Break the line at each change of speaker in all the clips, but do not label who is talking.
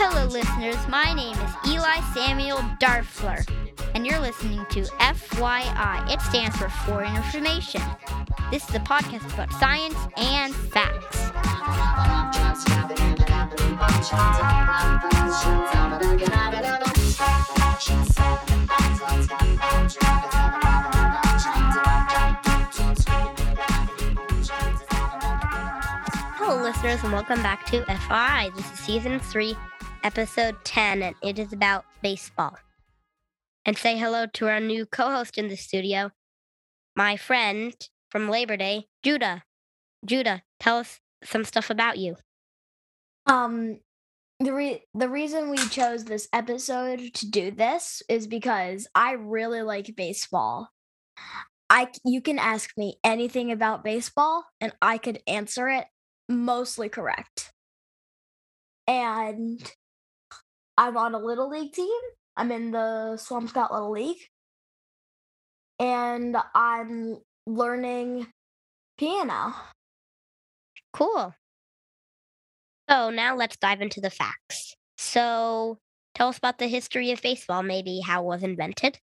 Hello, listeners. My name is Eli Samuel Darfler, and you're listening to FYI. It stands for Foreign Information. This is a podcast about science and facts. Hello, listeners, and welcome back to FYI. This is season three, episode 10, and it is about baseball. And say hello to our new co host in the studio, my friend from Labor Day, Judah. Judah, tell us some stuff about you.
Um, the re- the reason we chose this episode to do this is because I really like baseball. I you can ask me anything about baseball and I could answer it mostly correct. And I'm on a little league team. I'm in the Swampscott Little League. And I'm learning piano.
Cool. So now let's dive into the facts. So tell us about the history of baseball, maybe how it was invented.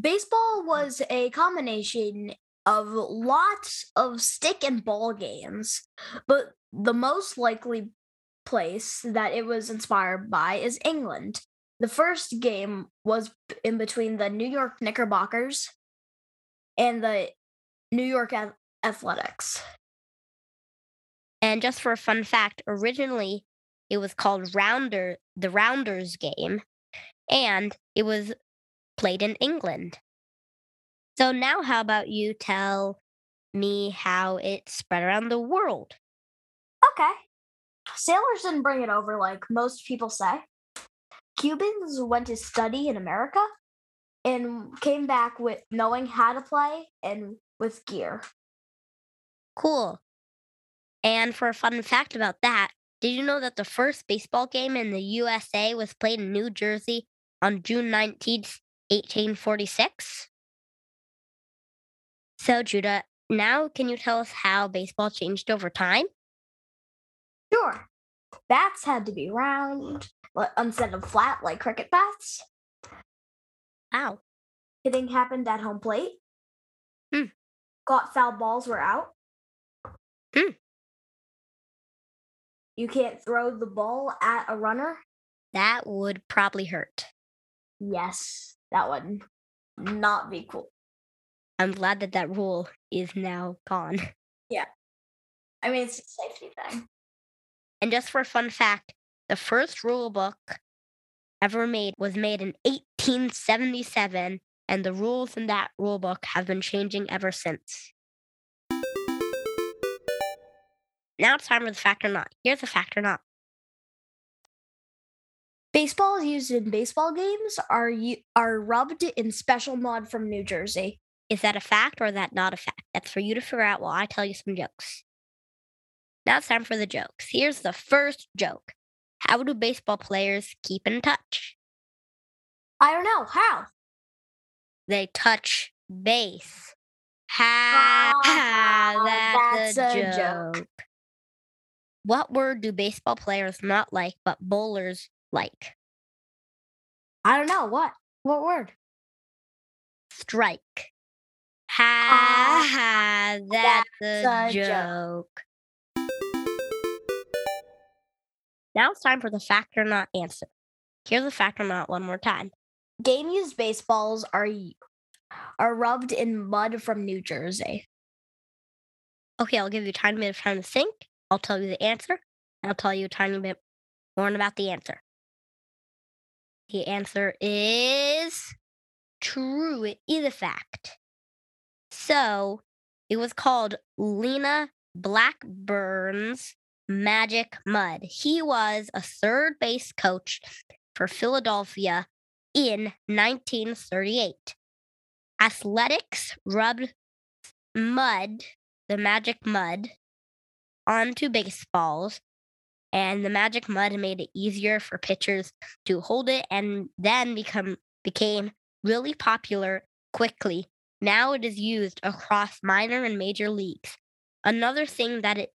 Baseball was a combination of lots of stick and ball games, but the most likely place that it was inspired by is England. The first game was in between the New York Knickerbockers and the New York Athletics.
And just for a fun fact, originally it was called Rounder, the Rounders game, and it was played in England. So now, how about you tell me how it spread around the world?
Okay. Sailors didn't bring it over like most people say. Cubans went to study in America and came back with knowing how to play and with gear.
Cool. And for a fun fact about that, did you know that the first baseball game in the USA was played in New Jersey on June 19th, 1846? So, Judah, now can you tell us how baseball changed over time?
Sure. Bats had to be round instead of flat like cricket bats.
Wow.
Hitting happened at home plate.
Hmm.
Got foul balls were out.
Hmm.
You can't throw the ball at a runner.
That would probably hurt.
Yes, that would not be cool.
I'm glad that that rule is now gone. Yeah.
I mean, it's a safety thing.
And just for a fun fact, the first rule book ever made was made in 1877, and the rules in that rule book have been changing ever since. Now it's time for the fact or not. Here's the fact or not.
Baseballs used in baseball games are are rubbed in special mud from New Jersey.
Is that a fact or is that not a fact? That's for you to figure out while I tell you some jokes. Now it's time for the jokes. Here's the first joke How do baseball players keep in touch?
I don't know how.
They touch base. Ha ha, that's,
that's
a,
a
joke.
joke.
What word do baseball players not like but bowlers like?
I don't know what. What word?
Strike. Ah, ha ha, that's,
that's
a,
a
joke.
joke.
Now it's time for the fact or not answer. Here's the fact or not one more time.
Game used baseballs are are rubbed in mud from New Jersey.
Okay, I'll give you a tiny bit of time to think. I'll tell you the answer. and I'll tell you a tiny bit more about the answer. The answer is true. It is a fact. So it was called Lena Blackburn's Magic Mud. He was a third base coach for Philadelphia in 1938. Athletics rubbed mud, the magic mud, onto baseballs, and the magic mud made it easier for pitchers to hold it and then become became really popular quickly. Now it is used across minor and major leagues. Another thing that it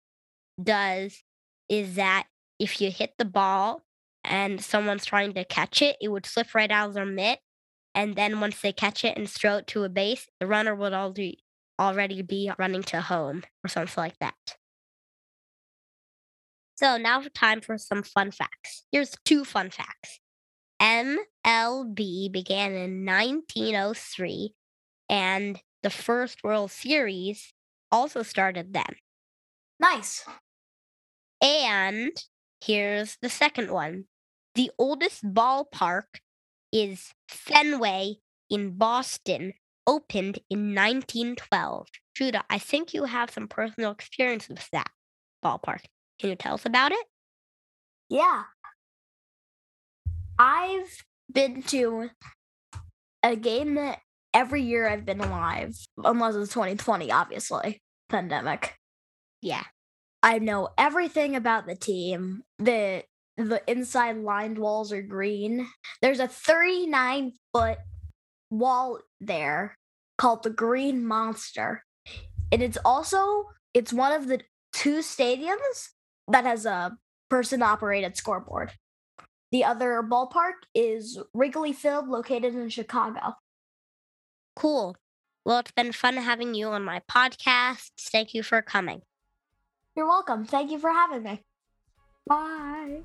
does is that if you hit the ball and someone's trying to catch it, it would slip right out of their mitt. And then once they catch it and throw it to a base, the runner would already already be running to home or something like that. So now time for some fun facts. Here's two fun facts. MLB began in 1903 and the first World Series also started then.
Nice.
And here's the second one. The oldest ballpark is Fenway in Boston, opened in 1912. Judah, I think you have some personal experience with that ballpark. Can you tell us about it?
Yeah. I've been to a game that every year I've been alive, unless it's 2020, obviously, pandemic.
Yeah.
I know everything about the team. The the inside lined walls are green. There's a 39 foot wall there called the Green Monster. And it's also it's one of the two stadiums that has a person operated scoreboard. The other ballpark is Wrigley Field located in Chicago.
Cool. Well, it's been fun having you on my podcast. Thank you for coming.
You're welcome. Thank you for having me. Bye.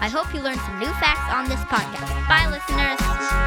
I hope you learned some new facts on this podcast. Bye, listeners.